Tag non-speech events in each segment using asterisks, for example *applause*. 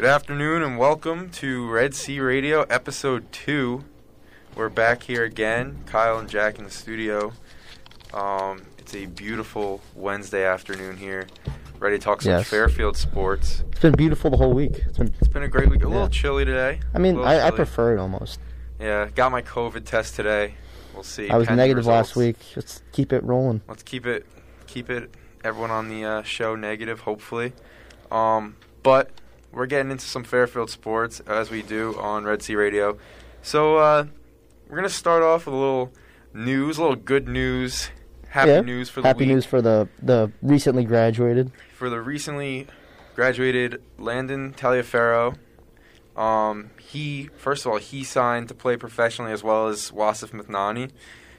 Good afternoon and welcome to Red Sea Radio episode 2. We're back here again, Kyle and Jack in the studio. Um, it's a beautiful Wednesday afternoon here. Ready to talk some Yes. Fairfield sports. It's been beautiful the whole week. It's been, It's been a great week. A little Yeah. chilly today. I mean, A little I, I chilly. prefer it almost. Yeah, got my COVID test today. We'll see. I was pending negative last results. week. Let's keep it rolling. Let's keep it, keep it. Everyone on the uh, show negative, hopefully. Um, but we're getting into some Fairfield sports as we do on Red Sea Radio. So uh, we're gonna start off with a little news, a little good news, happy Yeah, news for the Happy week news for the the recently graduated. for the recently graduated Landon Taliaferro. Um, he first of all he signed to play professionally as well as Wassef Methnani.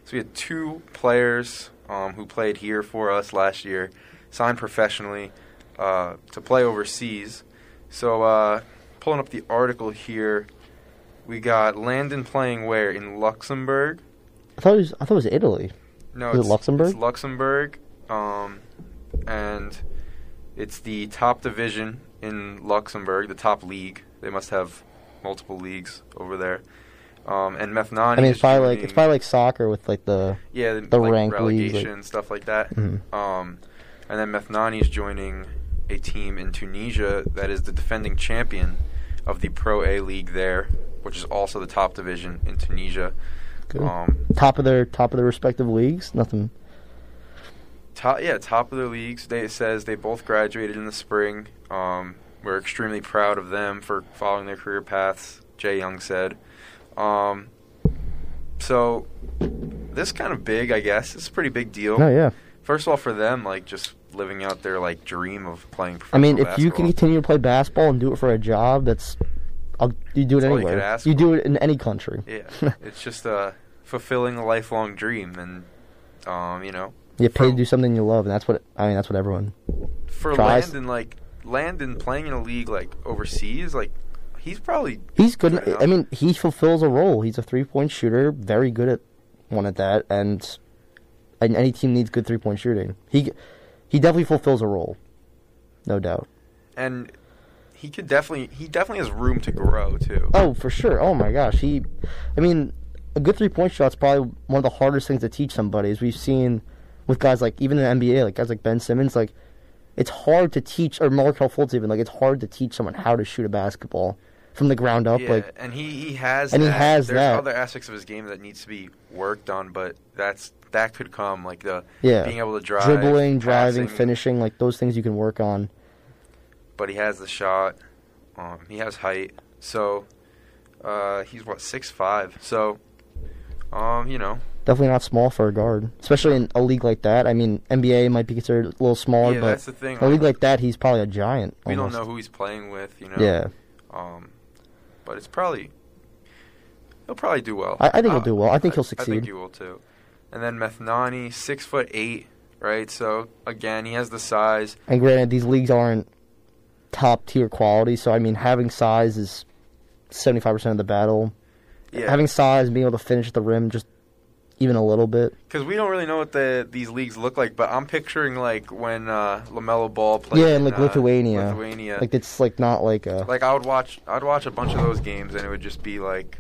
So we had two players um, who played here for us last year signed professionally uh, to play overseas. So uh, pulling up the article here, we got Landon playing where in Luxembourg. I thought it was I thought it was Italy. No, Is it it's Luxembourg? It's Luxembourg, um, and it's the top division in Luxembourg, the top league. They must have multiple leagues over there. Um, and Methnani. I mean, it's probably like it's probably like soccer with like the yeah, the like ranked leagues, relegation like- stuff like that. Mhm. Um, and then Methnani is joining a team in Tunisia that is the defending champion of the Pro A League there, which is also the top division in Tunisia. Um, top of their top of their respective leagues. Nothing. Top, yeah, top of their leagues. They it says they both graduated in the spring. Um, we're extremely proud of them for following their career paths. Jay Young said. Um, so this is kind of big, I guess. It's a pretty big deal. No, yeah. First of all, for them, like just living out their like dream of playing. I mean, if you can continue to play basketball and do it for a job, that's I'll, you do it That's you anywhere. ask You do it in any country. yeah, *laughs* it's just uh, fulfilling a lifelong dream, and um, you know, You get paid For- to do something you love, and that's what I mean. That's what everyone. for Tries. Landon, like Landon playing in a league like overseas, like he's probably He's good. Good. I mean, he fulfills a role. He's a three point shooter, very good at one at that, and and any team needs good three point shooting. He he definitely fulfills a role, no doubt. and he could definitely he definitely has room to grow too. Oh, for sure. Oh my gosh, he. I mean, a good three point shot is probably one of the hardest things to teach somebody. As we've seen with guys like even in the NBA, like guys like Ben Simmons, like it's hard to teach or Markelle Fultz even like it's hard to teach someone how to shoot a basketball from the ground up. yeah, Like and he, he has And he has There's that. other aspects of his game that needs to be worked on, but that's that could come like the yeah, being able to drive, dribbling, driving, passing, finishing, like those things you can work on. But he has the shot. Um, he has height. So uh, he's what six five. So um, you know, Definitely not small for a guard, especially in a league like that. I mean, NBA might be considered a little smaller, yeah, but that's the thing. a league like that, he's probably a giant. we don't know who he's playing with, you know. Yeah, Um, but it's probably he'll probably do well. I- I think he'll Uh, do well. I think he'll I succeed. think he will too. And then Methnani, six foot eight, right? So again, he has the size. and granted, these leagues aren't top tier quality, so I mean, having size is seventy five percent of the battle. Yeah, Having size, being able to finish at the rim, just even a little bit. because we don't really know what the these leagues look like. But I'm picturing like when uh, Lamelo Ball played. yeah, in like uh, Lithuania, Lithuania. like it's like not like a. like I would watch I'd watch a bunch of those games and it would just be like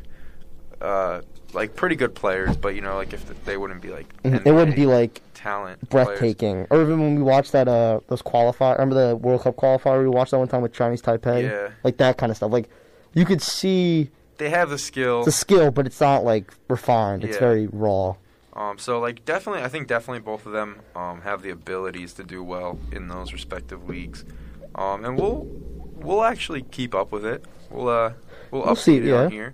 uh like pretty good players but you know like if they wouldn't be like Mhm, it wouldn't be like talent players. breathtaking. Or even when we watched that uh those qualify remember the World Cup qualifier we watched that one time with Chinese Taipei? Yeah. Like that kind of stuff. Like you could see they have the skill the skill, but it's not like refined. It's Yeah. very raw. um so like definitely I think definitely both of them um have the abilities to do well in those respective leagues um and we'll we'll actually keep up with it we'll uh we'll, We'll update see, it yeah. on here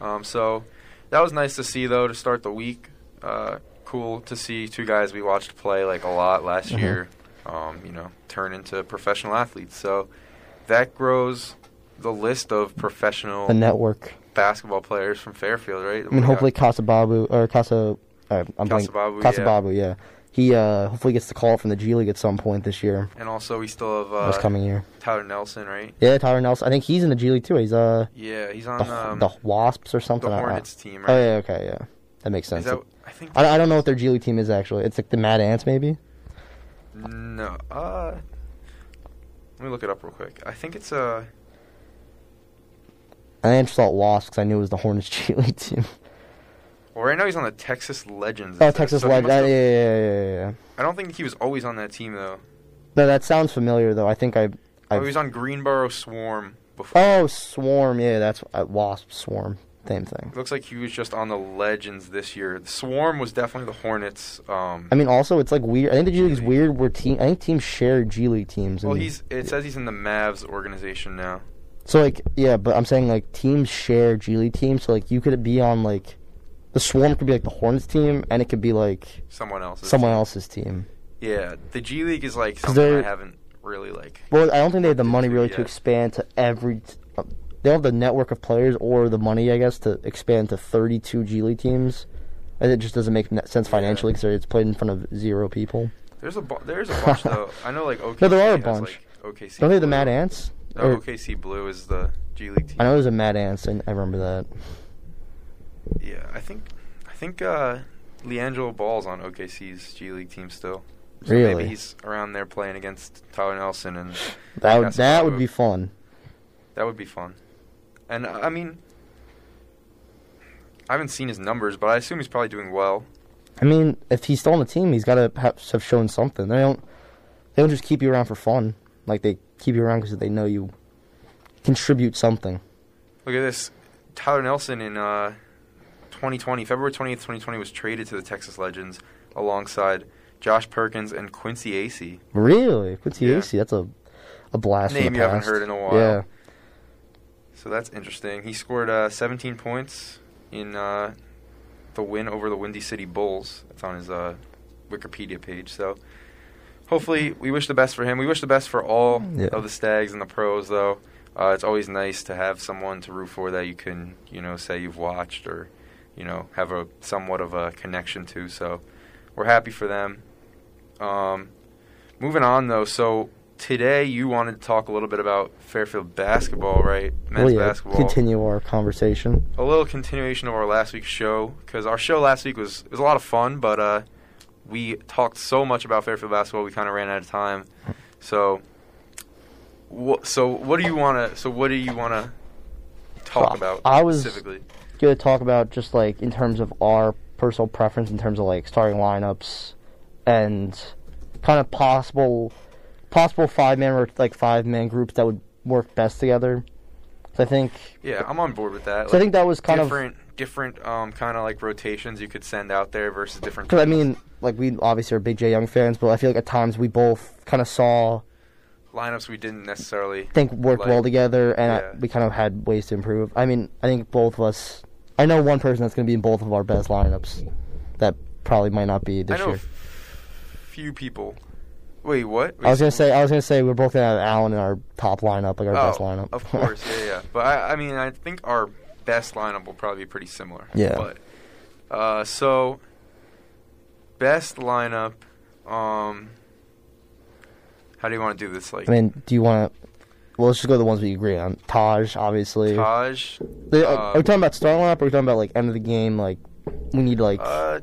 um so that was nice to see though to start the week uh cool to see two guys we watched play like a lot last Mhm. year um, you know, turn into professional athletes. So that grows the list of professional The network. basketball players from Fairfield, right? I mean, hopefully Kasibabu or Casa, uh, I'm blanking- Kasibabu, yeah. Kasibabu, yeah. He uh, hopefully gets the call from the G League at some point this year, And also, we still have this uh, coming year. Tyler Nelson, right? Yeah, Tyler Nelson. I think he's in the G League too. He's uh Yeah, he's on the, um, the Wasps or something. the Hornets team, Right? Oh yeah, okay, yeah, that makes sense. That, I think. I, I don't know what their G League team is actually. It's like the Mad Ants, maybe. No. Uh, let me look it up real quick. I think it's uh I just thought Wasp because I knew it was the Hornets G League team. Well, right now he's on the Texas Legends. Oh, Texas so Legends. must Yeah, yeah, yeah, yeah. I don't think he was always on that team though. No, that sounds familiar though. I think I. I Oh, he was on Greensboro Swarm before. oh, Swarm. Yeah, that's uh, Wasp Swarm. Same thing. It looks like he was just on the Legends this year. The Swarm was definitely the Hornets. Um, I mean, also it's like weird. I think the G League is G League. weird. Where team, I think teams share G League teams. well, he's. It says he's in the Mavs organization now. So like yeah, but I'm saying like teams share G League teams. So like you could be on like the Swarm could be like the Hornets team, and it could be like Someone else. someone else's team. Yeah, the G League is like something I haven't really like. Well, I don't think they have the money really to expand to every. t- uh, They don't have the network of players or the money, I guess, to expand to 32 G League teams. And it just doesn't make sense financially because it's played in front of zero people. There's a bu- there's a bunch though. *laughs* I know like OKC. No, there are a bunch. Like, OKC. Don't they have the Mad Ants? No, Or- OKC Blue is the G League team. I know there's a Mad Ants, and I remember that. Yeah, I think I think uh, LiAngelo Ball's on OKC's G League team still. So Really? Maybe he's around there playing against Tyler Nelson, and That would, that would be fun. that would be fun. And I mean, I haven't seen his numbers, but I assume he's probably doing well. I mean, if he's still on the team, he's got to have, have shown something. They don't. They don't just keep you around for fun. Like they keep you around because they know you contribute something. Look at this. Tyler Nelson in uh, 2020, February 20th, 2020, was traded to the Texas Legends alongside Josh Perkins and Quincy Acy. Really, Quincy Yeah. Acy, that's a a blast. from Name you haven't heard in a while. Yeah, So that's interesting. He scored uh, 17 points in uh, the win over the Windy City Bulls. That's on his uh, Wikipedia page. So hopefully, we wish the best for him. We wish the best for all Yeah. of the Stags and the pros, though. Uh, it's always nice to have someone to root for that you can, you know, say you've watched or, you know, have a somewhat of a connection to. So we're happy for them. Um, moving on, though. So today you wanted to talk a little bit about Fairfield basketball, right? Men's well, yeah. basketball Continue our conversation. a little continuation of our last week's show because our show last week was was a lot of fun, but uh, we talked so much about Fairfield basketball we kind of ran out of time. So, wh- so what do you want to? So what do you want to talk Well, about I was- specifically? Going to talk about just like in terms of our personal preference, in terms of like starting lineups, and kind of possible possible five man or like five man groups that would work best together. So I think Yeah, I'm on board with that. so I think that was kind of different, different, um, kind of like rotations you could send out there versus different. Because I mean, like we obviously are big J Young fans, but I feel like at times we both kind of saw lineups we didn't necessarily. think worked Like, well together, and yeah. I, we kind of had ways to improve. I mean, I think both of us. I know one person that's going to be in both of our best lineups. That probably might not be I this know year. f- few people. Wait, what? I was gonna say I was gonna say we're both gonna have Allen in our top lineup, like our oh, best lineup. Of course, yeah, yeah. But I, I mean, I think our best lineup will probably be pretty similar. Yeah. But uh, so best lineup. Um, how do you want to do this? Like I mean, do you want to? Well, let's just go to the ones we agree on. Taj, obviously. Taj. The- uh, uh, are we talking about starting lineup? Or are we talking about like end of the game? Like we need like Uh,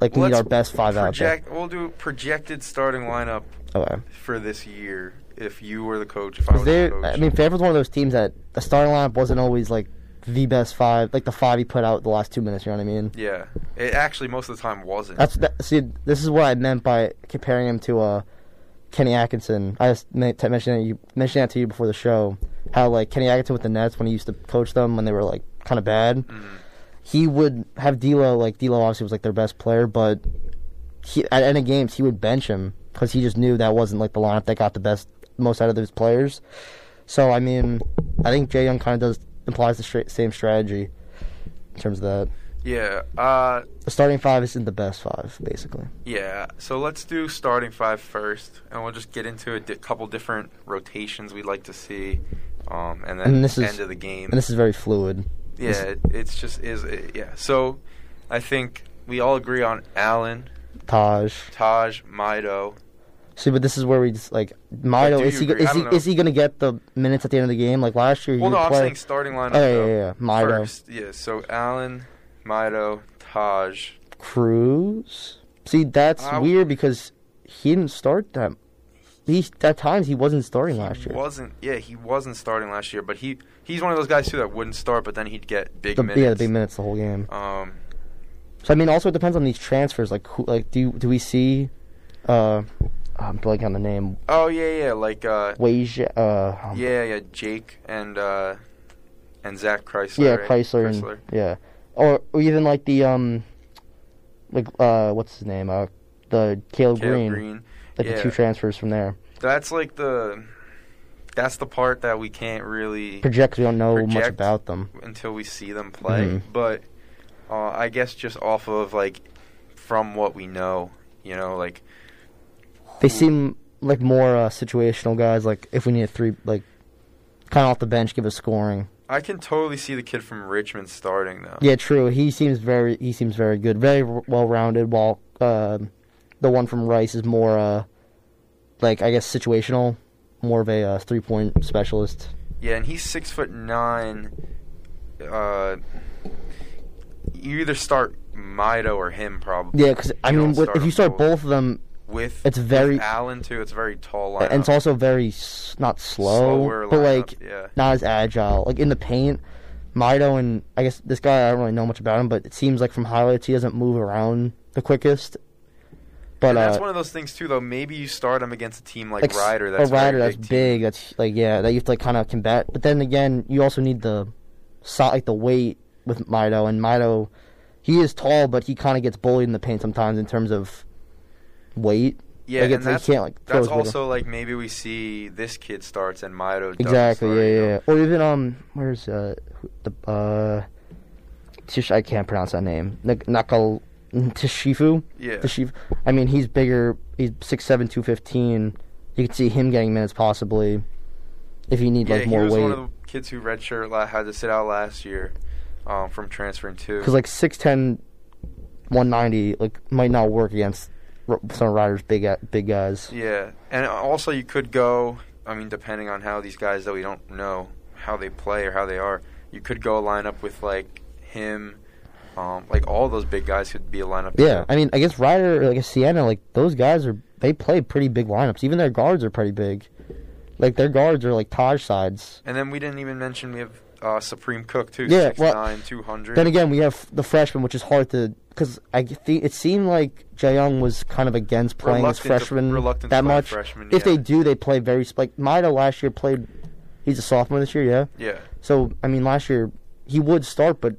like we need our best five out there. project. We'll do projected starting lineup Okay. for this year. If you were the coach, if I was the they, coach. I mean, Fairfield's one of those teams that the starting lineup wasn't always like the best five, like the five he put out the last two minutes. You know what I mean? yeah, it actually most of the time wasn't. That's that, see, this is what I meant by comparing him to uh, Kenny Atkinson. I just meant to mention that you mentioned that to you before the show. How like Kenny Atkinson with the Nets when he used to coach them when they were like kind of bad. Mhm. He would have D'Lo like D'Lo obviously was like their best player, but he, at end of games he would bench him because he just knew that wasn't like the lineup that got the best most out of those players. So I mean, I think Jay Young kind of does implies the stra- same strategy in terms of that. Yeah. Uh, The starting five isn't the best five, basically. Yeah, so let's do starting five first, and we'll just get into a di- couple different rotations we'd like to see, um, and then And this is- end of the game. And this is very fluid. yeah, it, it's just is it, yeah. So I think we all agree on Allen, Taj. Taj, Mido. See, but this is where we just like Mido. do Is he go- agree? I is he know. is he gonna get the minutes at the end of the game like last year? he Well, no, I'm saying starting lineup. Oh, yeah, yeah, yeah. Mido. First, yeah. So Allen, Mido, Taj. Cruz. See, that's Uh, weird because he didn't start that. he at times he wasn't starting last he year. wasn't. Yeah, he wasn't starting last year, but he he's one of those guys too that wouldn't start, but then he'd get big The, minutes. yeah, the big minutes the whole game. Um, So I mean, also it depends on these transfers. Like, who, like do do we see? Uh, I'm blanking on the name. oh yeah, yeah, like uh, Wage. Uh, um, yeah, yeah, Jake and uh, and Zach Crisler. yeah, right? Crisler, and yeah, or, or even like the um, like uh, what's his name? Uh, the Caleb, Caleb Green, Green. like the two transfers from there. That's like the that's the part that we can't really Project. We don't know much about them. until we see them play. Mhm. But uh, I guess just off of like from what we know, you know, like They seem like more uh, situational guys. Like if we need a three, like kind of off the bench, give us scoring. I can totally see the kid from Richmond starting though. Yeah, true. He seems very he seems very good, very well rounded. While um the one from Rice is more uh, like I guess situational, more of a uh, three point specialist. Yeah, and he's six foot nine. Uh, you either start Mido or him probably. Yeah, because I mean, if you start both of them, with It's very- with Allen too. It's a very tall lineup. and it's also very s- not slow, Slower but lineup, like yeah. not as agile. Like in the paint, Mido and I guess this guy I don't really know much about him, but it seems like from highlights he doesn't move around the quickest. But and that's uh, one of those things too, though. Maybe you start him against a team like, like s- Rider. That's a rider very that's big. big. That's like yeah, that you have to like kind of combat. But then again, you also need the so, like the weight with Mido, and Mido, he is tall, but he kind of gets bullied in the paint sometimes in terms of weight. Yeah, Like, and he that's, can't, like, that's weight also like maybe we see this kid starts and Mido Exactly. start, yeah, you yeah, know? yeah. Or even um, where's uh the uh, Tish? I can't pronounce that name. Nak- Nakal *laughs* Tishifu. Yeah. Tishifu. I mean, he's bigger. He's six seven, two fifteen. You could see him getting minutes possibly if you need Yeah, like he more was weight. one of the kids who redshirt la- had to sit out last year um, from transferring too. Because like 6'10", 190, like might not work against some riders big big guys. Yeah, and also you could go. I mean, depending on how these guys that we don't know how they play or how they are, you could go line up with like him, um, like all those big guys could be a lineup. Yeah, too. I mean, I guess Rider, like a Siena, like those guys are they play pretty big lineups. Even their guards are pretty big. Like their guards are like Taj sides. and then we didn't even mention we have uh, Supreme Cook too. Yeah, six well, two hundred. Then again, we have the freshman, which is hard to because I think it seemed like Jay Young was kind of against playing as Reluctant to- freshman to that much. freshman, if they do, they play very like Mido last year played. He's a sophomore this year, yeah. yeah, So I mean, last year he would start, but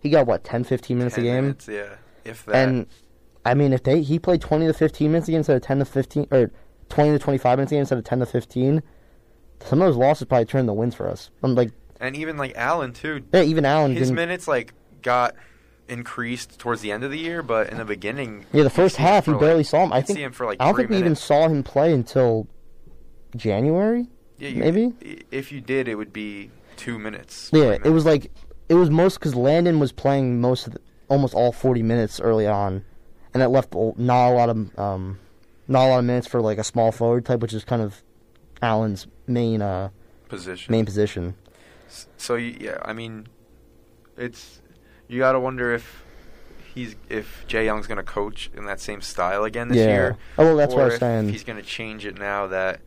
he got what 10, 15 minutes 10 a game. minutes, yeah, if that. And I mean, if they he played twenty to fifteen minutes a game instead of ten to fifteen, or twenty to twenty five minutes a game instead of ten to fifteen, some of those losses probably turned the wins for us. I'm like, and even like Allen too. yeah, even Allen His minutes like got increased towards the end of the year, but in the beginning, yeah, the first half you like- barely saw him. I think him for like I don't think we even saw him play until January. Yeah, you, maybe? if you did, it would be two minutes. Yeah, it was like it was most because Landon was playing most of the, almost all forty minutes early on, and that left a- not a lot of um, not a lot of minutes for like a small forward type, which is kind of Allen's main uh position. main position. So yeah, I mean, it's you got to wonder if he's if Jay Young's going to coach in that same style again this Yeah. year. Oh, well, that's what I'm saying. He's going to change it now that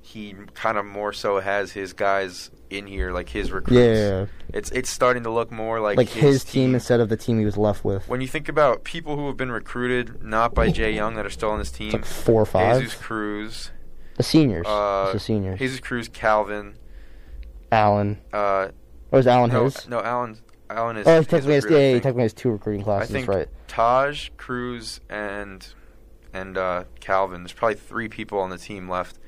he kind of more so has his guys in here, like his recruits. Yeah, It's it's starting to look more like like, his, team, instead of the team he was left with. When you think about people who have been recruited not by Jay Young that are still on this team, like four or five. Jesus Cruz, the seniors. uh, it's the seniors. Jesus Cruz, Calvin, Allen. uh, Or is Allen no, his? no, Allen, Allen is. oh, he his technically has, I yeah, he technically has two recruiting I classes. think right. Taj, Cruz, and and uh, Calvin. There's probably three people on the team left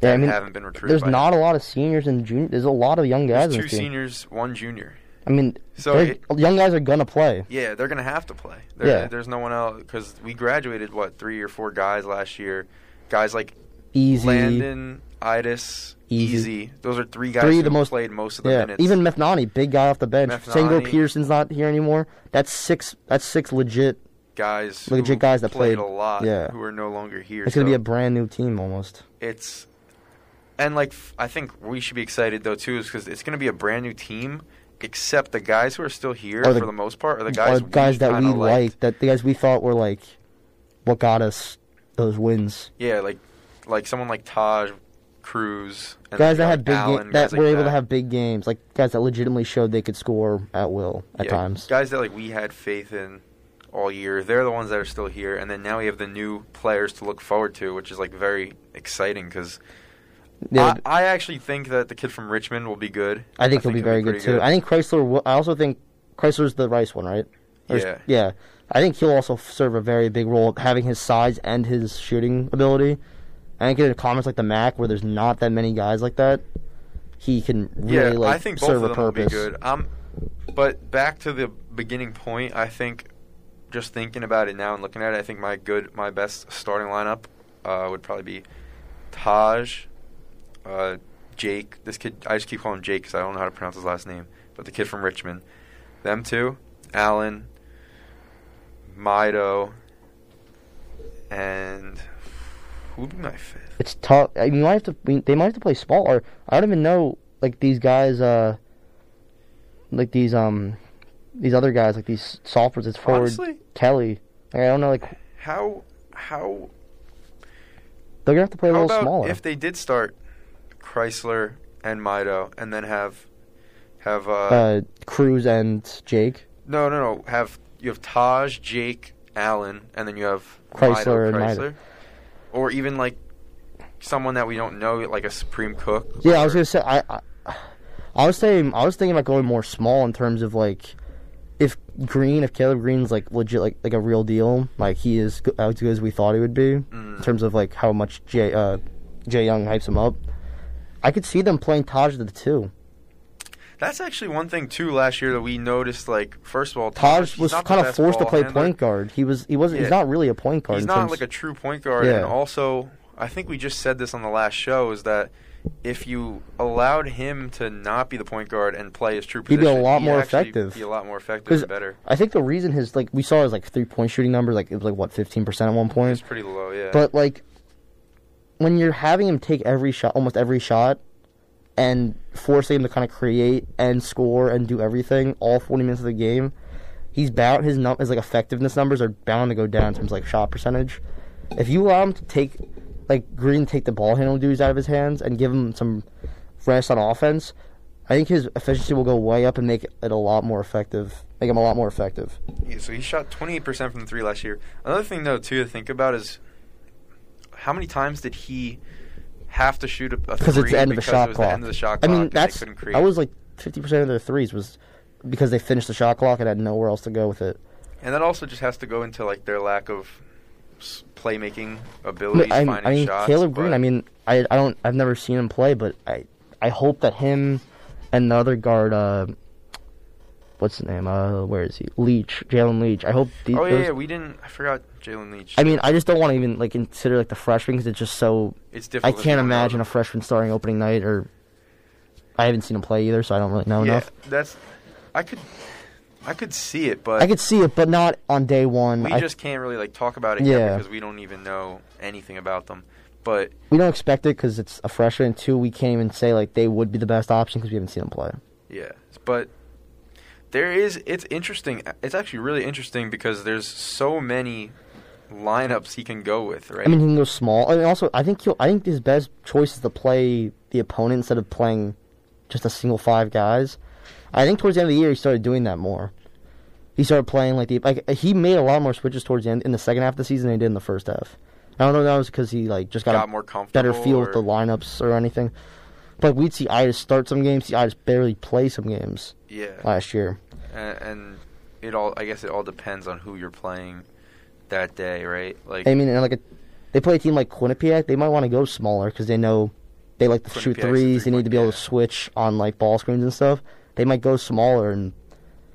that Yeah, I mean, haven't been recruited. there's not him. a lot of seniors and juniors. There's a lot of young guys There's two seniors, one junior. I mean, So it- young guys are gonna play. Yeah, they're gonna have to play. Yeah. There's no one else because we graduated what three or four guys last year. Guys like Eze. Landon, Idis, Eze. Eze. Those are three guys Three the most- played most of the Yeah, minutes. even Methnani, big guy off the bench. Sango. Peterson's not here anymore. That's six. That's six legit. guys, legit guys that played, played. a lot, Yeah. who are no longer here. It's gonna be a brand new team almost. it's and like I think we should be excited though too, is because it's gonna be a brand new team. Except the guys who are still here Are the- for the most part are the guys, Or guys we that we liked, that the guys we thought were like what got us those wins. Yeah, like like someone like Taj, Cruz, and guys that had big Allen, ga- that guys like were able to have big games, like guys that legitimately showed they could score at will at Yeah, times. Guys that like we had faith in all year. They're the ones that are still here, and then now we have the new players to look forward to, which is like very exciting because Yeah, I, I actually think that the kid from Richmond will be good. I think he'll be very good pretty too. I think Crisler. Will, I also think Crisler's the Rice one, right? Or Yeah. Yeah. I think he'll also serve a very big role, having his size and his shooting ability. I think in comments like the MAAC, where there's not that many guys like that, he can really yeah, like I think both serve of a them will be good. Um, but back to the beginning point, I think just thinking about it now and looking at it, I think my good, my best starting lineup uh, would probably be Taj, uh, Jake. This kid, I just keep calling him Jake because I don't know how to pronounce his last name. But the kid from Richmond, them two, Allen, Mido, and who would be my fifth? It's tough. I mean, you might have to. They might have to play small, or I don't even know. Like these guys, uh, like these um, these other guys, like these sophomores. It's forward Honestly, Kelly. Like, I don't know. Like how how they're gonna have to play a little smaller. if they did start Crisler and Mido, and then have have uh, uh, Cruz and Jake. no no no have you have Taj, Jake, Allen, and then you have Crisler and Mido, Mido. Or even like someone that we don't know, like a Supreme Cook. Yeah, I was gonna say I, I, I was saying I was thinking about going more small in terms of like, if Green, if Caleb Green's like legit, like like a real deal, like he is as good as we thought he would be in Mm. terms of like how much Jay uh, Jay Young hypes him up. I could see them playing Taj at the two. That's actually one thing too. Last year that we noticed, like first of all, Taj was kind of forced to play handler. point guard. He was he wasn't. He's not really a point guard. He's not terms- like a true point guard, Yeah. and also I think we just said this on the last show is that if you allowed him to not be the point guard and play his true position, He'd be a lot more effective. Be a lot more effective and better. I think the reason his like we saw his like three point shooting number like it was like what fifteen percent at one point. It's pretty low, yeah. But like when you're having him take every shot, almost every shot, and forcing him to kind of create and score and do everything all 40 minutes of the game, he's bound his num his like effectiveness numbers are bound to go down in terms of like shot percentage. If you allow him to take like Green take the ball handling duties out of his hands and give him some rest on offense, I think his efficiency will go way up and make it a lot more effective. Make him a lot more effective. Yeah, so he shot 28% from the three last year. Another thing, though, too, to think about is how many times did he have to shoot a, a because it's the end of the shot clock. the end of the shot clock. I mean, that's they couldn't create. that was like fifty percent of their threes was because they finished the shot clock and had nowhere else to go with it. and that also just has to go into like their lack of playmaking I abilities, I, finding I mean shots. Caleb Green. I mean, I I don't I've never seen him play, but I I hope that him and the other guard, uh, what's his name? Uh, where is he? Leach, Jalen Leach. I hope these. oh yeah, those- yeah, we didn't. I forgot Jalen Leach. I mean, I just don't want to even like consider like the freshmen because it's just so. it's different. I can't imagine a freshman starting opening night, or I haven't seen him play either, so I don't really know yeah, enough. that's. I could, I could see it, but I could see it, but not on day one. we I- just can't really like talk about it yet Yeah. because we don't even know anything about them. But we don't expect it because it's a freshman. Two, we can't even say like they would be the best option because we haven't seen them play. Yeah, but there is. It's interesting. It's actually really interesting because there's so many lineups he can go with, right? I mean, he can go small. I mean, also, I think he'll, I think his best choice is to play the opponent instead of playing just a single five guys. I think towards the end of the year he started doing that more. He started playing like the like he made a lot more switches towards the end in the second half of the season than he did in the first half. I don't know if that was because he like just got, got a more comfortable. better feel with the lineups or anything. But we'd see Itis start some games, see Itis barely play some games Yeah, last year. And, and it all. I guess it all depends on who you're playing that day, right? Like I mean, and like a, they play a team like Quinnipiac, they might want to go smaller because they know they like to shoot Quinnipiac's threes. They need to be able to switch on like ball screens and stuff. They might go smaller and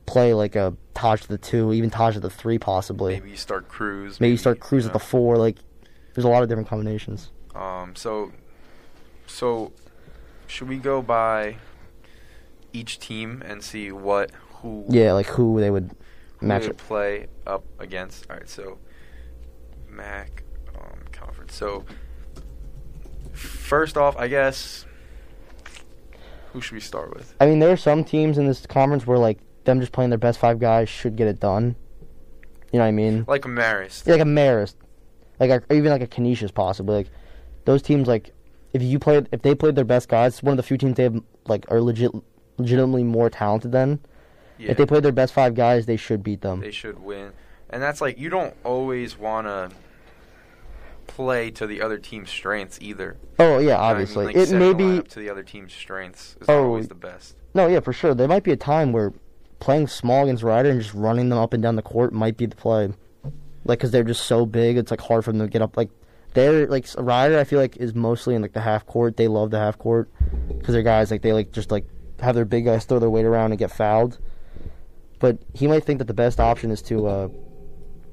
play like a Taj to the two, even Taj to the three, possibly. Maybe, maybe you start Cruz. Maybe you start Cruz you at the four. Like, there's a lot of different combinations. Um. So, so should we go by each team and see what who Yeah, like who they would who match they it. play up against? All right. So MAAC um, conference. So first off, I guess who should we start with? I mean, there are some teams in this conference where like them just playing their best five guys should get it done. You know what I mean? Like a Marist. Yeah, like a Marist, like a, or even like a Canisius possibly. Like those teams like if you played if they played their best guys, one of the few teams they have like are legit legitimately more talented than. Yeah, If they play their best five guys, they should beat them. they should win, and that's like you don't always want to play to the other team's strengths either. oh yeah, know I mean? obviously Like, it may be to the other team's strengths is Oh, always the best. no yeah for sure. There might be a time where playing small against Rider and just running them up and down the court might be the play. Like because they're just so big, it's like hard for them to get up. Like they're like Rider, I feel like is mostly in like the half court. They love the half court because they're guys like they like just like have their big guys throw their weight around and get fouled. But he might think that the best option is to uh,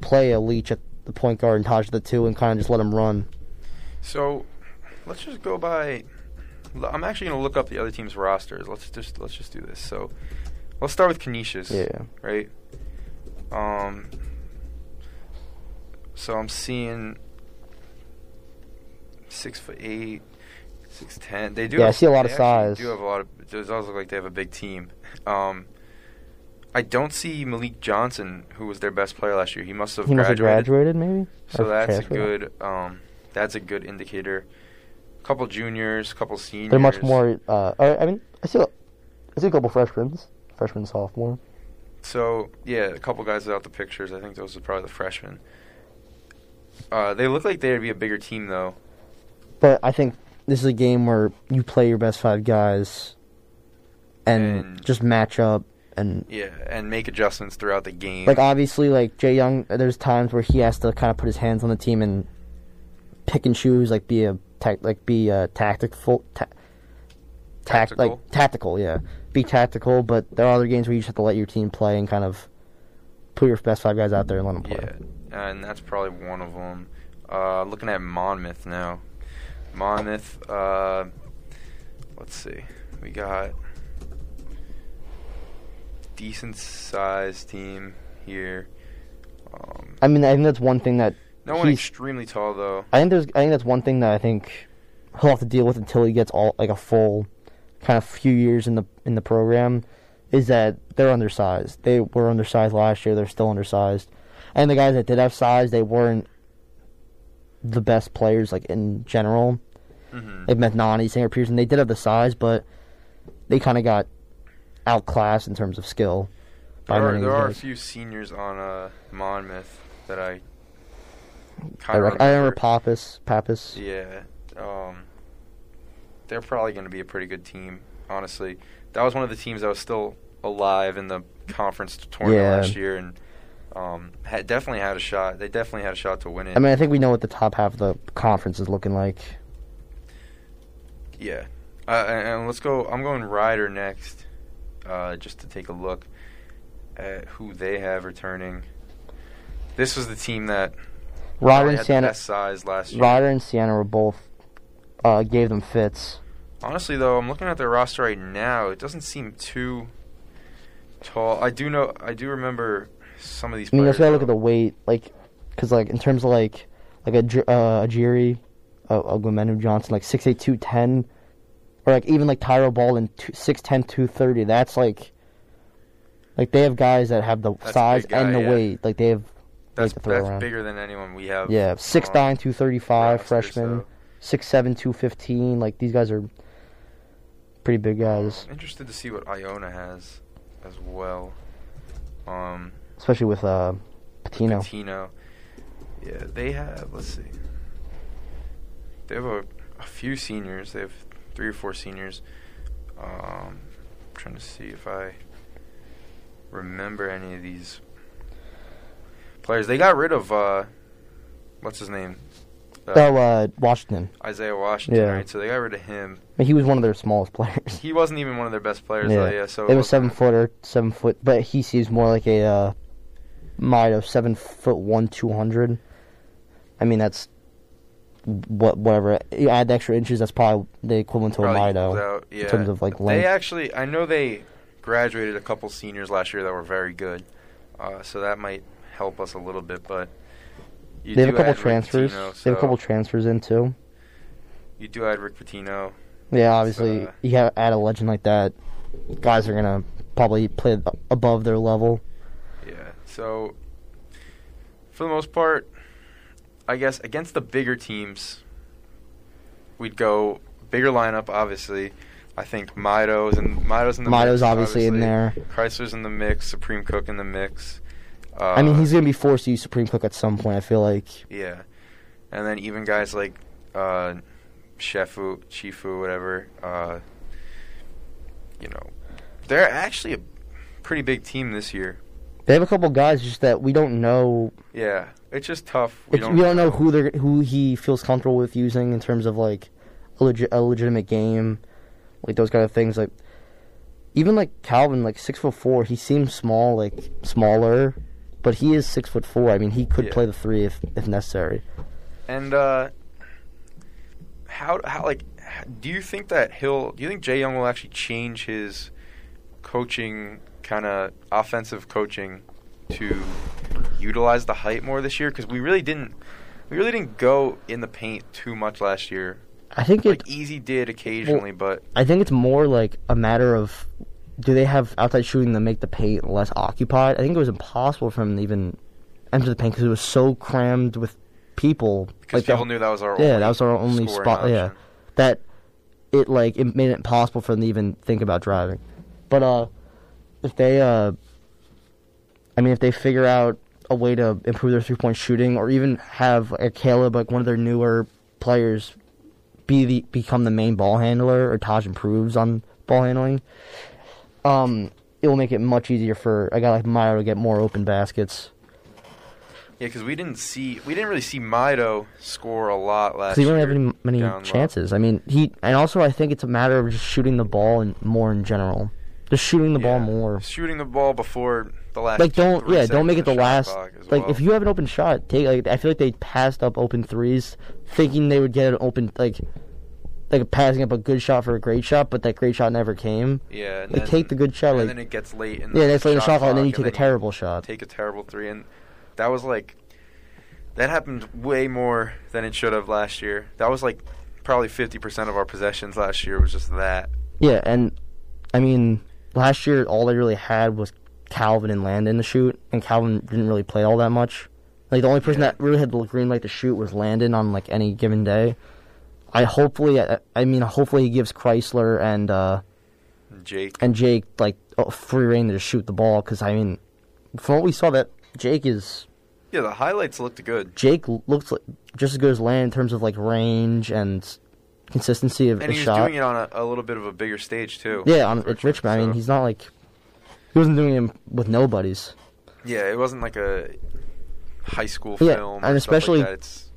play a Leach at the point guard and Taj the two and kind of just let him run. So let's just go by. I'm actually going to look up the other team's rosters. Let's just let's just do this. So let's start with Canisius. Yeah. Right. Um. So I'm seeing six foot eight, six ten. They do. Yeah, I see a lot of size. Do have a lot of. It does also look like they have a big team. Um. I don't see Malik Johnson, who was their best player last year. He must have He must have graduated. graduated, maybe. So Or that's a good. Um, that's a good indicator. Couple juniors, a couple seniors. They're much more. Uh, I I mean, I see. a- I see a couple freshmen, freshman, sophomore. So yeah, a couple guys without the pictures. I think those are probably the freshmen. Uh, they look like they'd be a bigger team though. But I think this is a game where you play your best five guys, and, And- just match up. And Yeah, and make adjustments throughout the game. like obviously, like Jay Young, there's times where he has to kind of put his hands on the team and pick and choose, like be a tac- like be a tactical, ta- tac- Tactical? like tactical, yeah, be tactical. But there are other games where you just have to let your team play and kind of put your best five guys out there and let them play. yeah, and that's probably one of them. Uh, looking at Monmouth now. Monmouth. Uh, let's see. We got decent sized team here. Um, I mean, I think that's one thing that no one extremely tall though. I think there's I think that's one thing that I think he'll have to deal with until he gets all like a full kind of few years in the in the program is that they're undersized. They were undersized last year, they're still undersized. And the guys that did have size, they weren't the best players like in general. hmm Like Methnani, Singer Pearson, they did have the size, but they kind of got outclassed in terms of skill. There are, there are a few seniors on uh, Monmouth that I I, rec- of I remember Pappas. Pappas. Yeah, um, they're probably going to be a pretty good team. Honestly, that was one of the teams that was still alive in the conference tournament Yeah. last year, and um, had definitely had a shot. They definitely had a shot to win it. I mean, I think we know what the top half of the conference is looking like. yeah, uh, and, and let's go. I'm going Rider next, uh, just to take a look at who they have returning. This was the team that Rider and Siena, best size last year. Rider and Siena were both uh, gave them fits. Honestly, though, I'm looking at their roster right now. It doesn't seem too tall. I do know. I do remember some of these. I mean, you players, also gotta look at the weight, like, because like in terms of like like a uh, Ajiri, uh, Ogumenu Johnson, like six eight two ten, or like even like Tyro Ball ten two thirty. That's like, like they have guys that have the That's size guy, and the yeah. weight. Like they have That's, that's around. bigger than anyone we have. yeah six on nine two thirty five roster, freshman, so six seven two fifteen. Like these guys are pretty big guys, Interested to see what Iona has as well. Um, especially with uh, Pitino. Pitino. Yeah, they have. Let's see. They have a, a few seniors. They have three or four seniors. Um, trying to see if I remember any of these players. They got rid of uh, what's his name? Uh, Oh, uh, Washington. Isaiah Washington, Yeah. right? So they got rid of him. He was one of their smallest *laughs* players. He wasn't even one of their best players, though. Yeah, so it was seven footer, seven foot, but he seems more like a uh, of seven foot one, two hundred. I mean, that's what whatever. You add extra inches, that's probably the equivalent to Probably a Mido yeah. in terms of like length. They actually, I know they graduated a couple seniors last year that were very good, uh, so that might help us a little bit. But you they have a couple transfers. Pitino, They have a couple transfers in too. You do add Rick Pitino. Yeah, obviously, uh, you have add a legend like that. Guys are gonna probably play above their level. Yeah. So for the most part, I guess against the bigger teams, we'd go bigger lineup, obviously. I think Mido's and Mido's in the Mido's mix, obviously in there. Crisler's in the mix. Supreme Cook in the mix. Uh, I mean, he's gonna be forced to use Supreme Cook at some point. I feel like. yeah, and then even guys like uh, Shefu, Chifu, whatever. Uh, you know, they're actually a pretty big team this year. They have a couple guys just that we don't know. Yeah, it's just tough. We, don't, we don't know who they who he feels comfortable with using in terms of like a, legi- a legitimate game, like those kind of things. Like even like Calvin, like six foot four, he seems small, like smaller, but he is six foot four. I mean, he could Yeah. play the three if if necessary. And uh, how how like do you think that he'll? Do you think Jay Young will actually change his coaching kind of offensive coaching to utilize the height more this year? Because we really didn't. We really didn't go in the paint too much last year. I think it. Like Eze did occasionally, but I think it's more like a matter of do they have outside shooting that make the paint less occupied? I think it was impossible for him to even enter the paint because it was so crammed with people. because like people knew that was our yeah, only that was our only spot. Yeah, that it like it made it impossible for them to even think about driving. But uh, if they uh, I mean, if they figure out a way to improve their three point shooting, or even have a Caleb, like one of their newer players, be the become the main ball handler, or Taj improves on ball handling, um, it will make it much easier for a guy like Meyer to get more open baskets. Yeah, because we didn't see we didn't really see Mido score a lot last Because he didn't have any, many down low. chances. I mean, he and also I think it's a matter of just shooting the ball and more in general, just shooting the ball more. Shooting the ball before the last. Like don't yeah, don't make it the last. Like well. if you have an open shot, take like I feel like they passed up open threes, thinking they would get an open like like passing up a good shot for a great shot, but that great shot never came. yeah, and Like then, take the good shot, and like then it gets late in yeah, that's late in the shot clock, and then you take a terrible shot. take a terrible three, and that was like that happened way more than it should have last year. That was like probably fifty percent of our possessions last year was just that. Yeah, and I mean, last year all they really had was Calvin and Landon to shoot, and Calvin didn't really play all that much. Like the only person that really had the green light to shoot was Landon on like any given day. I hopefully, I, I mean, hopefully he gives Crisler and uh, Jake, and Jake like oh, free reign to shoot the ball because I mean, from what we saw, that Jake is yeah, the highlights looked good, Jake looks like just as good as Landon in terms of like range and consistency of and a he was shot. doing it on a, a little bit of a bigger stage too. Yeah, on it's Richmond. I mean, he's not like he wasn't doing it with nobodies. yeah, it wasn't like a high school Yeah, film, and stuff like especially-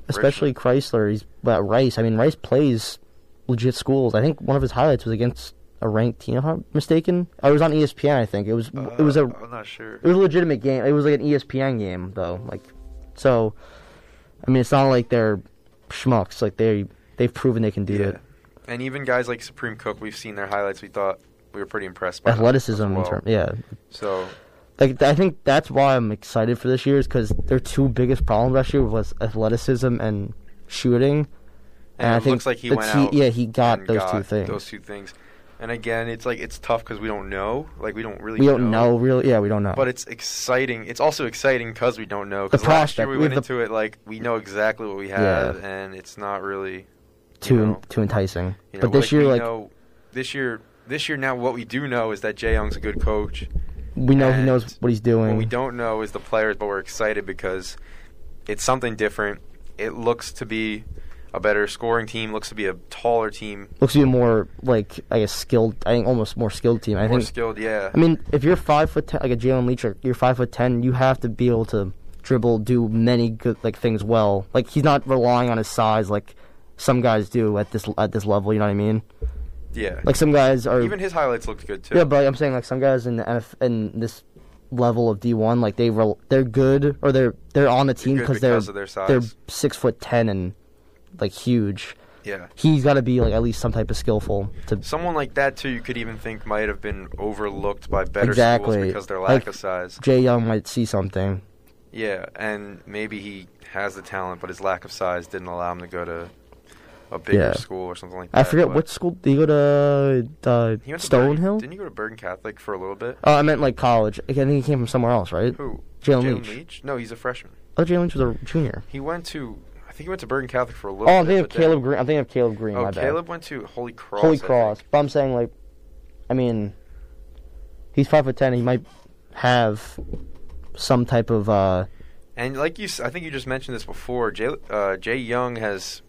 Especially. Crisler. He's but Rice. I mean, Rice plays legit schools. I think one of his highlights was against a ranked team. If I'm mistaken, or it was on ESPN. I think it was. it was a. Uh, I'm not sure. It was a legitimate game. It was like an ESPN game though. Like, so, I mean, it's not like they're schmucks. Like they they've proven they can do Yeah. it. And even guys like Supreme Cook, we've seen their highlights. We thought we were pretty impressed by Athleticism as in well. term, yeah. So Like I think that's why I'm excited for this year is because their two biggest problems last year was athleticism and shooting. and, I it think looks like he went te- out. yeah, he got those got two things. Those two things. And again, it's like it's tough because we don't know. Like we don't really. we don't know. really. Yeah, we don't know. But it's exciting. It's also exciting because we don't know. Because last year we we went have the- into it like we know exactly what we have, and it's not really. too know, too enticing. you know, but this like, year, like know, this year, this year now, what we do know is that Jay Young's a good coach. we know he knows what he's doing. What we don't know is the players, but we're excited because it's something different. It looks to be a better scoring team. Looks to be a taller team, Looks to be a more like I guess skilled. I think almost more skilled team. I more think. skilled. Yeah. I mean, if you're five foot ten, like a Jalen Leach, or you're five foot ten, you have to be able to dribble, do many good like things well. Like he's not relying on his size like some guys do at this at this level. You know what I mean? Yeah. Like some guys are. Even his highlights looked good too. yeah, but I'm saying like some guys in the NF, in this level of D1, like they rel- they're good or they're they're on the team because they're because size. they're six foot ten and like huge. yeah. He's got to be like at least some type of skillful to Someone like that too, you could even think might have been overlooked by better Exactly. schools because their lack Like- of size. Jay Young might see something. Yeah, and maybe he has the talent, but his lack of size didn't allow him to go to a bigger Yeah. school or something like that. I forget but- what school did he go to? Uh, He went to Bergen- Stonehill. Didn't you go to Bergen Catholic for a little bit? Oh, I meant like college. I think he came from somewhere else, right? Who? Jalen Jalen Leach. No, he's a freshman. Oh, Jalen Leach was a junior. He went to. I think he went to Bergen Catholic for a little. Oh, bit, thinking of then- Caleb Green. I think of Caleb Green. Oh, my bad. Caleb went to Holy Cross. Holy Cross. But I'm saying like, I mean, he's five foot ten. He might have some type of uh, And like you, I think you just mentioned this before. Jay, uh, Jay Young has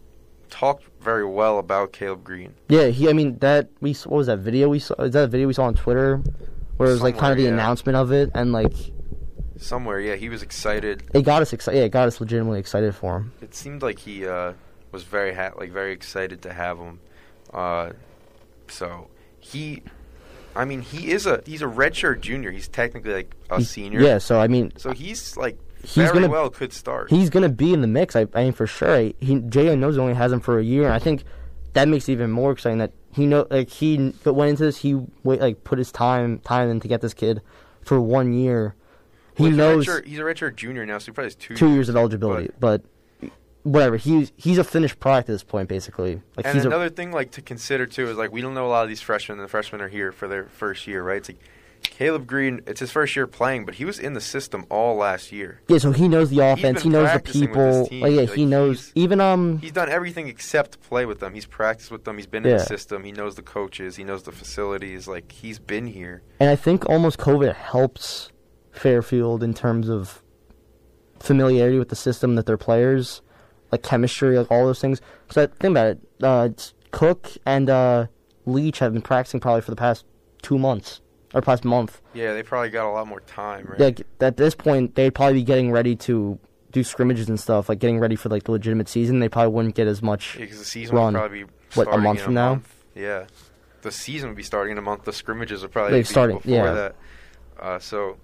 talked very well about Caleb Green. yeah. He. I mean that we what was that video we saw? Is that a video we saw on Twitter where it was like kind of the yeah. announcement of it and like Somewhere, yeah, he was excited. it got us excited. Yeah, it got us legitimately excited for him. It seemed like he uh, was very ha- like very excited to have him. Uh, so he, I mean, he is a he's a redshirt junior. He's technically like a He- senior. Yeah. So I mean, So he's like He's very gonna- well could start. he's gonna be in the mix. I, I mean, for sure. He Jay knows he only has him for a year, and I think that makes it even more exciting that he know like he but went into this. He wait like put his time time in to get this kid for one year. He knows a redshirt, he's a redshirt junior now, so he probably has two. two years of eligibility, but, whatever. He's he's a finished product at this point, basically. Like and he's another a, thing like to consider too is like we don't know a lot of these freshmen. and The freshmen are here for their first year, right? It's like Caleb Green. It's his first year playing, but he was in the system all last year. yeah. So he knows the offense. He knows the people. team. Like, yeah, Like, he knows even um. He's done everything except play with them. He's practiced with them. He's been in the system. He knows the coaches. He knows the facilities. Like he's been here. And I think almost COVID helps Fairfield in terms of familiarity with the system that their players, like chemistry, like all those things. So think about it. Uh, Cook and uh, Leach have been practicing probably for the past two months or past month. Yeah, they probably got a lot more time, right? Like at this point, they'd probably be getting ready to do scrimmages and stuff, like getting ready for like the legitimate season. They probably wouldn't get as much. because the season run. will probably be What, a month in from now? month. Yeah, the season would be starting in a month. The scrimmages would probably Like, be starting, before yeah. that. Uh, so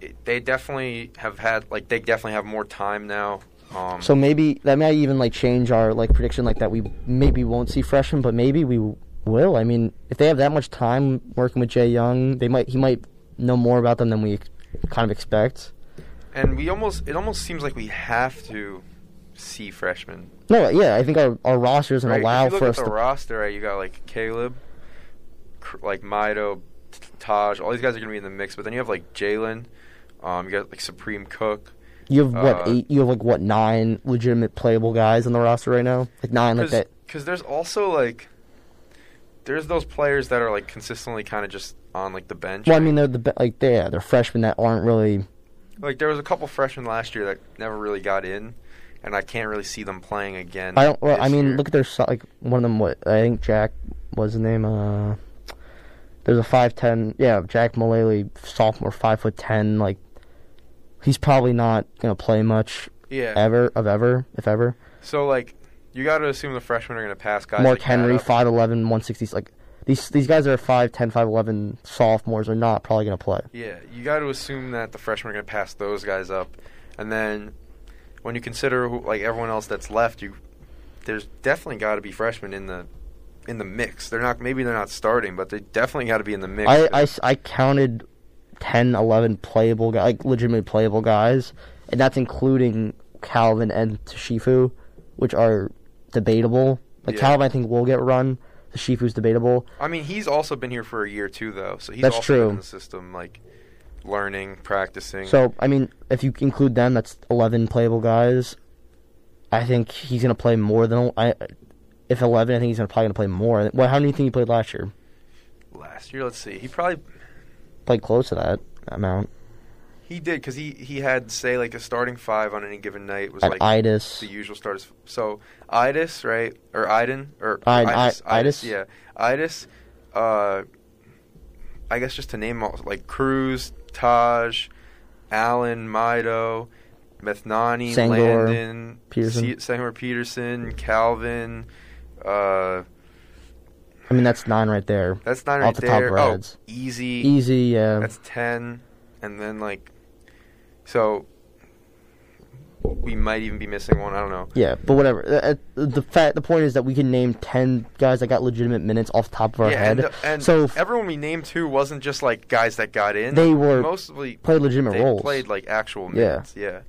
it, they definitely have had like they definitely have more time now. Um, So maybe that might even like change our like prediction, like that we maybe won't see freshmen, but maybe we will. I mean, if they have that much time working with Jay Young, they might he might know more about them than we kind of expect. and we almost it almost seems like we have to see freshmen. No, yeah, I think our our roster doesn't Right? allow if you for look at the to. roster, right, you got like Caleb, like Mido, Taj. All these guys are gonna be in the mix, but then you have like Jalen. Um, you got like Supreme Cook. You have what uh, eight? You have like what nine legitimate playable guys on the roster right now? Like nine, like that. Because there's also like there's those players that are like consistently kind of just on like the bench. Well, I mean, they're the be- like yeah, they're freshmen that aren't really. like there was a couple freshmen last year that never really got in, and I can't really see them playing again. I don't. Well, I mean, year. look at their like one of them. What I think Jack was his name. Uh, there's a five ten. Yeah, Jack Mullally, sophomore, five foot ten. Like, he's probably not gonna play much yeah. ever of ever, if ever. So like you got to assume the freshmen are going to pass guys. Mark like Henry, up. 5'11", 160. Like these these guys are 5'10", 5'11", sophomores are not probably gonna play. Yeah, you got to assume that the freshmen are going to pass those guys up, and then when you consider who, like everyone else that's left, you there's definitely got to be freshmen in the in the mix. They're not maybe they're not starting, but they definitely got to be in the mix. I I counted 10, 11 playable guys, like legitimately playable guys, and that's including Calvin and Shifu, which are debatable. Like Yeah. Calvin, I think will get run. The Shifu's debatable. I mean, he's also been here for a year too, though. So he's That's also true. in the system, like learning, practicing. So I mean, if you include them, that's 11 playable guys. I think he's gonna play more than I. If 11, I think he's gonna probably gonna play more. Well, how many do you think he played last year? last year, let's see, he probably Played close to that amount. He did because he he had say like a starting five on any given night was like Idis. the usual starters. So Idis, right, or Iden, or I- Idis, I- Idis? yeah, Idis. Uh, I guess just to name all like Cruz, Taj, Allen, Mido, Methnani, Sangor, Landon, Peterson. Sangor Peterson, Calvin. Uh, I mean, that's nine right there. that's not Off right the top there. Reds. Oh, Eze. Eze, yeah. That's ten, and then like, so we might even be missing one. I don't know. Yeah, but whatever. Uh, uh, the fact, the point is that we can name ten guys that got legitimate minutes off the top of our yeah, head. and, and so everyone we named too wasn't just like guys that got in. They were mostly played legitimate they roles. played like actual minutes. Yeah, yeah.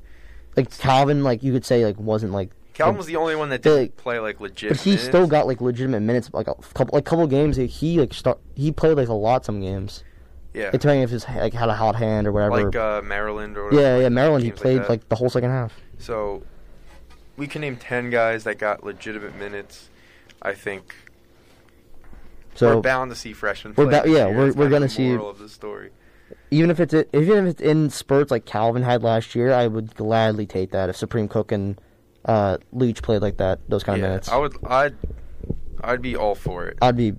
like Calvin, like you could say, like wasn't like. Calvin was the only one that didn't like- play like legit. But he minutes. still got like legitimate minutes, like a couple, like couple games. He like start, he played like a lot some games. Yeah, Like, depending if his like had a hot hand or whatever. like uh, Maryland or whatever, yeah, yeah. Maryland, he teams like played like the whole second half. so. we can name ten guys that got legitimate minutes. I think So we're bound to see freshmen. we're ba- yeah, we're- we're gonna see- moral of the story. even if it's even if it's in spurts like Calvin had last year, I would gladly take that if Supreme Cook and uh, Leach played like that, those kind yeah, of minutes. I would. I'd. I'd be all for it. I'd be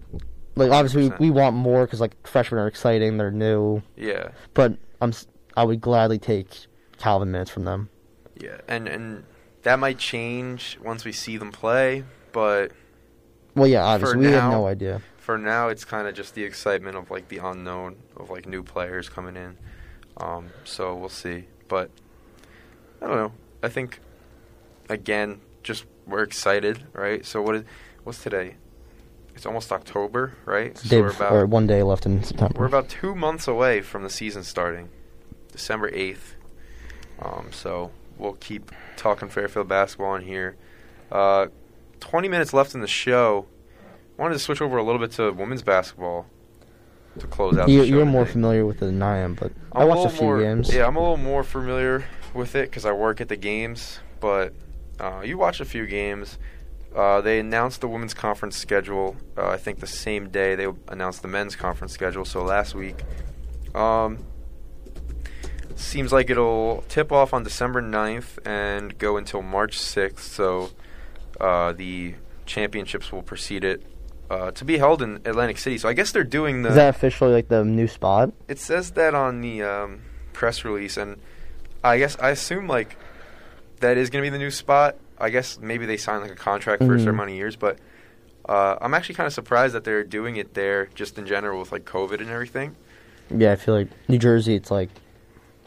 like obviously we, 100%. we want more because like freshmen are exciting, they're new, Yeah. but I'm I would gladly take Calvin minutes from them. Yeah, and and that might change once we see them play, but Well, yeah, obviously we have no idea. for now it's kind of just the excitement of like the unknown of like new players coming in. Um, so we'll see, but I don't know. I think again, just we're excited, right? So what is what's today? It's almost October, right? So we're bef- or one day left in September. we're about two months away from the season starting, December eighth. Um, so we'll keep talking Fairfield basketball in here. Uh, Twenty minutes left in the show. Wanted to switch over a little bit to women's basketball to close out. you, the show you're more familiar with it than I am, but i I'm watched a little few more, games. Yeah, I'm a little more familiar with it because I work at the games. But uh, you watch a few games. Uh, they announced the women's conference schedule. Uh, I think the same day they announced the men's conference schedule. So last week. Um, seems like it'll tip off on December 9th and go until March 6th. So uh, the championships will precede it. Uh, to be held in Atlantic City, so I guess they're doing the. Is that officially like the new spot? It says that on the um, press release, and I guess I assume like that is going to be the new spot. I guess maybe they signed like a contract for a certain Mhm. amount of years, but uh, I'm actually kind of surprised that they're doing it there just in general with like COVID and everything. Yeah, I feel like New Jersey. It's like,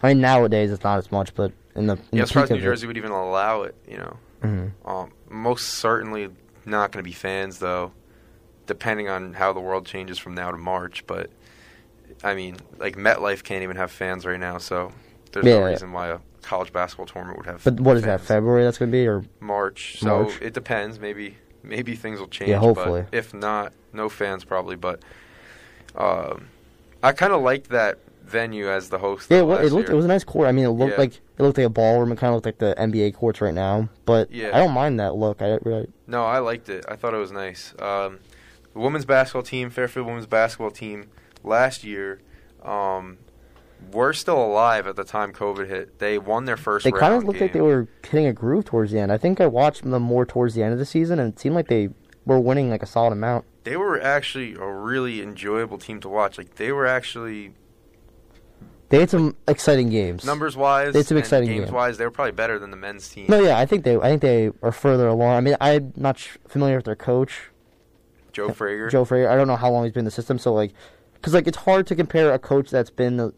I mean nowadays it's not as much, but in the in Yeah, the I'm surprised New of it- Jersey would even allow it. You know, Mhm. um, most certainly not going to be fans though, depending on how the world changes from now to March. But I mean, like MetLife can't even have fans right now, so there's no reason why a college basketball tournament would have. But what is that? February? That's gonna be or March. So March. it depends. Maybe maybe things will change. Yeah, hopefully. But if not, no fans probably. But um, I kind of liked that venue as the host. yeah, though, it, it looked year. it was a nice court. I mean, it looked Yeah. like it looked like a ballroom. It kind of looked like the NBA courts right now. But Yeah. I don't mind that look. I really No, I liked it. I thought it was nice. Um, the women's basketball team, Fairfield women's basketball team, last year, um, were still alive at the time COVID hit. They won their first. they kind of looked like they were hitting a groove towards the end. I think I watched them more towards the end of the season, and it seemed like they were winning like a solid amount. They were actually a really enjoyable team to watch. Like they were actually They had some exciting games. numbers wise, They had some exciting games games. wise, they were probably better than the men's team. No, yeah, I think they I think they are further along. I mean, I'm not sh- familiar with their coach, Joe Frager. Joe Frazier. I don't know how long he's been in the system, so like, because like it's hard to compare a coach that's been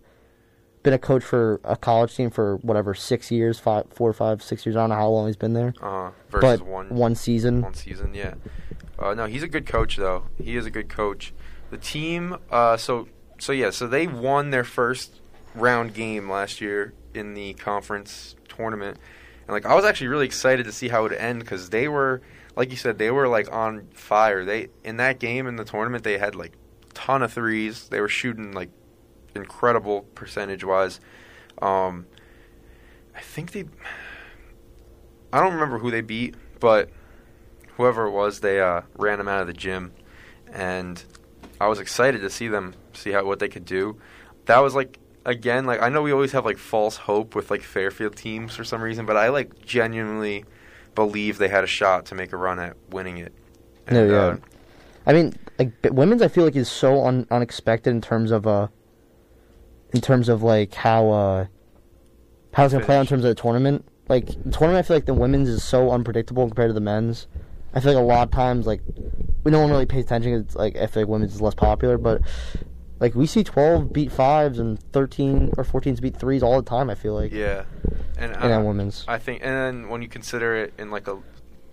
been a coach for a college team for whatever six years, five, four, five, six years. I don't know how long he's been there, uh, versus but one one season. one season. Yeah. Uh, no, he's a good coach though. He is a good coach. The team. Uh, so so yeah. So they won their first round game last year in the conference tournament, and like I was actually really excited to see how it would end because they were, like you said, they were like on fire. They in that game in the tournament they had like ton of threes. They were shooting like incredible percentage wise. Um, I think they. I don't remember who they beat, but whoever it was, they uh, ran them out of the gym, and I was excited to see them see how what they could do. That was like again, like I know we always have like false hope with like Fairfield teams for some reason, but I like genuinely believe they had a shot to make a run at winning it. No, yeah. uh, I mean, like women's, I feel like is so un- unexpected in terms of uh, in terms of like how uh, how it's gonna play out in terms of the tournament. Like the tournament, I feel like the women's is so unpredictable compared to the men's. I feel like a lot of times, like we no one really pays attention. It's like I feel like women's is less popular, but like we see twelve beat fives and thirteen or fourteens beat threes all the time. I feel like yeah, and uh, women's. I think, and then when you consider it in like a,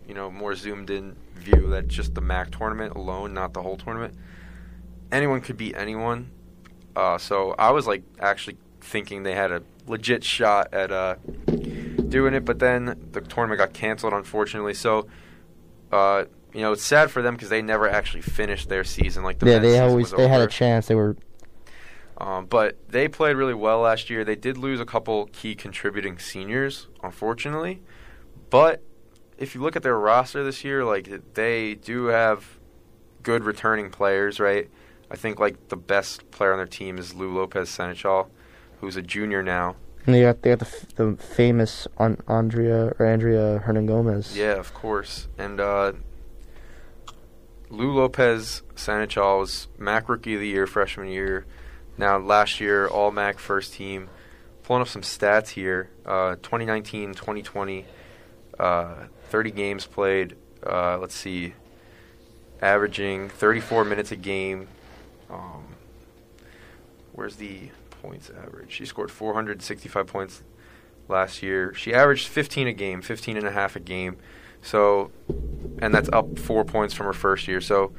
you know, more zoomed in view, that just the MAAC tournament alone, not the whole tournament, anyone could beat anyone. Uh, so I was like actually thinking they had a legit shot at uh, doing it, but then the tournament got canceled, unfortunately. So, uh, you know, it's sad for them because they never actually finished their season. Like the yeah, they always they had a chance. They were Um, but they played really well last year. They did lose a couple key contributing seniors, unfortunately. But if you look at their roster this year, like they do have good returning players, right? I think like the best player on their team is Lou Lopez Senechal, who's a junior now. And they got they got the, f- the famous An- Andrea or Andrea Hernangomez. Yeah, of course. And uh, Lou Lopez Senechal was MAAC Rookie of the Year freshman year. Now last year, All MAAC first team. Pulling up some stats here. Uh, 2019, 2020, uh, 30 games played. Uh, let's see, averaging 34 minutes a game. Um, where's the points average? She scored 465 points last year. She averaged 15 a game, 15 and a half a game. So, and that's up four points from her first year. So,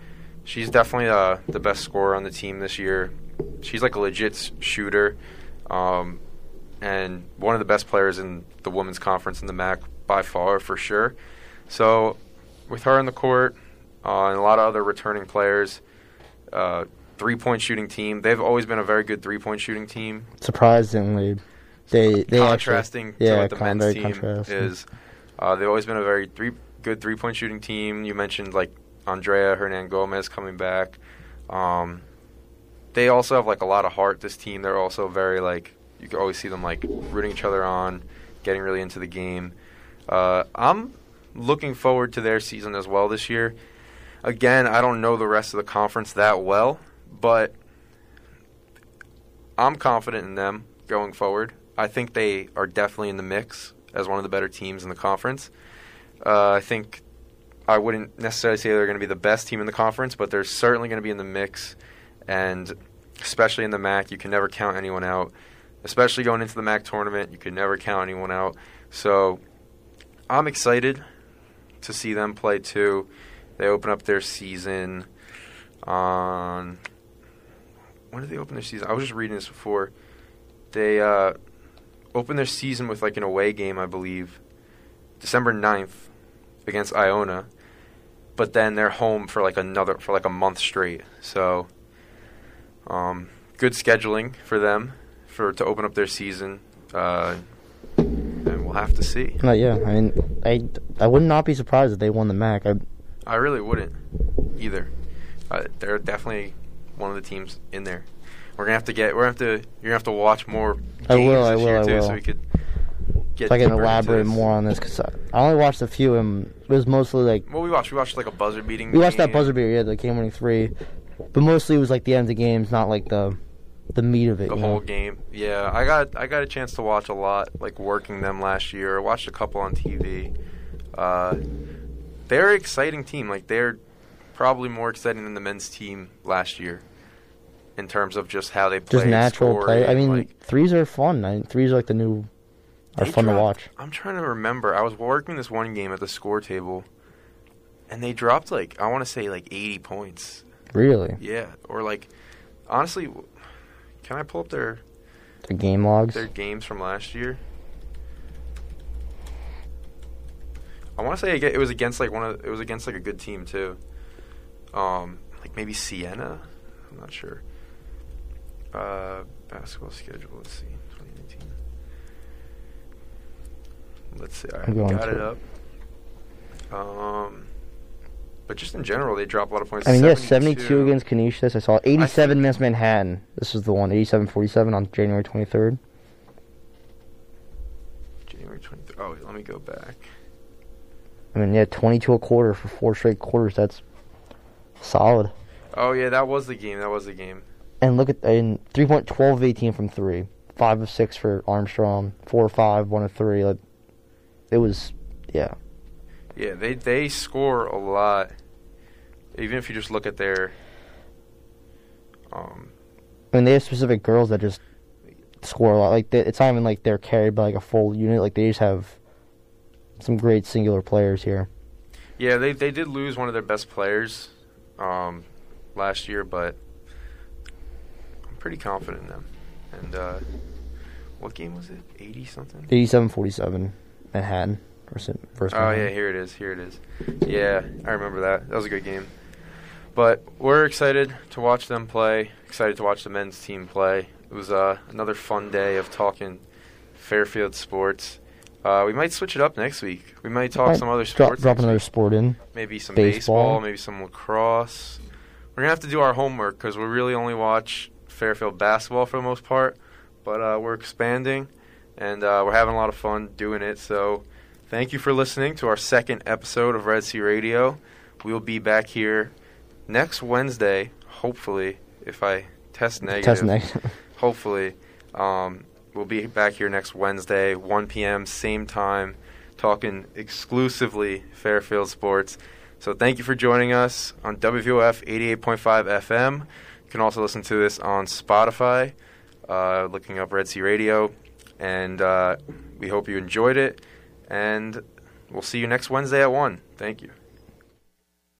she's definitely uh, the best scorer on the team this year. She's like a legit shooter, um, and one of the best players in the women's conference in the MAAC by far, for sure. So, with her in the court uh, and a lot of other returning players, uh, three-point shooting team. They've always been a very good three-point shooting team. Surprisingly, they they contrasting actually, to yeah, what the con- men's team is. Uh, they've always been a very three good three point shooting team. You mentioned like Andrea Hernangomez coming back. Um, they also have like a lot of heart. This team, they're also very like you can always see them like rooting each other on, getting really into the game. Uh, I'm looking forward to their season as well this year. Again, I don't know the rest of the conference that well, but I'm confident in them going forward. I think they are definitely in the mix as one of the better teams in the conference. Uh, I think I wouldn't necessarily say they're going to be the best team in the conference, but they're certainly going to be in the mix. And especially in the MAAC, you can never count anyone out. Especially going into the MAAC tournament, you can never count anyone out. So I'm excited to see them play too. They open up their season on when did they open their season? I was just reading this before. They uh, opened their season with like an away game, I believe, December 9th against Iona. But then they're home for like another for like a month straight. So um, good scheduling for them for to open up their season. Uh, and we'll have to see. No, yeah, I mean, I, I would not be surprised if they won the MAAC. I, I really wouldn't either. Uh, they're definitely one of the teams in there. We're gonna have to get. We're gonna have to. You're gonna have to watch more. Games I will, I will, I too, will. So we could get. if I can elaborate more on this, because I, I only watched a few, and it was mostly like Well, we watched. We watched like a buzzer beating. we watched that buzzer beater, yeah, the game winning three, but mostly it was like the end of the games, not like the the meat of it. The whole know? game. Yeah, I got. I got a chance to watch a lot, like working them last year. I watched a couple on TV. Uh, they're an exciting team. Like they're probably more exciting than the men's team last year. In terms of just how they play, Just natural play. I mean, like, threes are fun. I, threes are like the new are fun to watch. I'm trying to remember. I was working this one game at the score table, and they dropped like I want to say like 80 points. Really, Yeah, or like honestly, can I pull up their the game logs. their games from last year? I want to say it was against like one of it was against like a good team too. Um, like maybe Siena. I'm not sure. Uh, basketball schedule. Let's see, 2019. Let's see. I got it up. Um, but just in general, they drop a lot of points. I mean, yeah, 72 against Canisius. I saw 87 think- against Manhattan. This is the one, 87-47 on January 23rd. January 23rd. Oh, wait, let me go back. I mean, yeah, 22 a quarter for four straight quarters. That's solid. Oh yeah, that was the game. That was the game. And look at in three point twelve of eighteen from three, five of six for Armstrong, four of five, one of three. Like it was, yeah. Yeah, they they score a lot. Even if you just look at their, um, I mean, they have specific girls that just score a lot. Like they, it's not even like they're carried by like a full unit. Like they just have some great singular players here. yeah, they they did lose one of their best players, um, last year, but pretty confident in them. And uh, what game was it? Eighty something. 87-47, Manhattan versus versus. Oh yeah, here it is. Here it is. Yeah, I remember that. That was a good game. But we're excited to watch them play. Excited to watch the men's team play. It was uh, another fun day of talking Fairfield sports. Uh, we might switch it up next week. We might talk Might some other drop, sports. drop next another sport in. Maybe some baseball. baseball, maybe some lacrosse. We're gonna have to do our homework because we really only watch Fairfield basketball for the most part. But uh, we're expanding, and uh, we're having a lot of fun doing it. So, thank you for listening to our second episode of Red Sea Radio. We will be back here next Wednesday, hopefully, if I test negative. Test negative. *laughs* Hopefully, um, we'll be back here next Wednesday, 1 p.m., same time, talking exclusively Fairfield sports. So thank you for joining us on WVOF 88.5 FM. Can also listen to this on Spotify, uh, looking up Red Sea Radio. And uh, we hope you enjoyed it. And we'll see you next Wednesday at 1. Thank you.